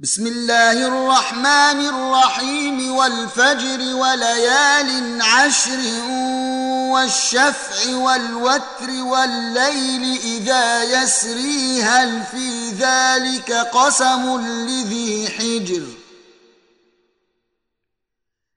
بسم الله الرحمن الرحيم والفجر وليال عشر والشفع والوتر والليل إذا يسري هل في ذلك قسم لذي حجر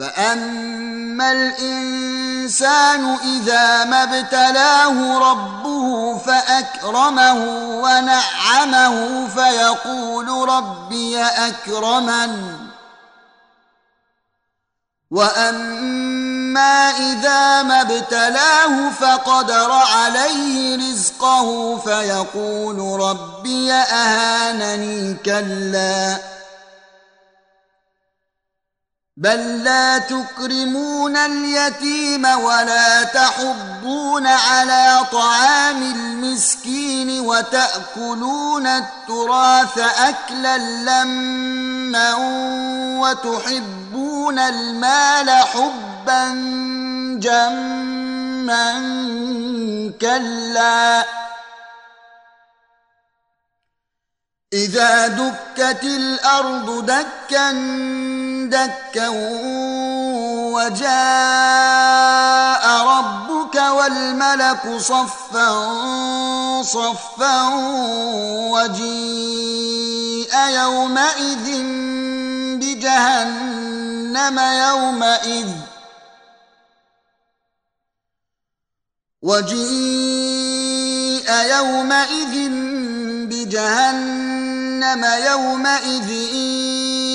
فاما الانسان اذا ما ابتلاه ربه فاكرمه ونعمه فيقول ربي اكرمن واما اذا ما ابتلاه فقدر عليه رزقه فيقول ربي اهانني كلا بل لا تكرمون اليتيم ولا تحضون على طعام المسكين وتأكلون التراث أكلا لما وتحبون المال حبا جما كلا. إذا دكت الأرض دكا دكا وجاء ربك والملك صفا صفا وجيء يومئذ بجهنم يومئذ وجيء يومئذ بجهنم يومئذ.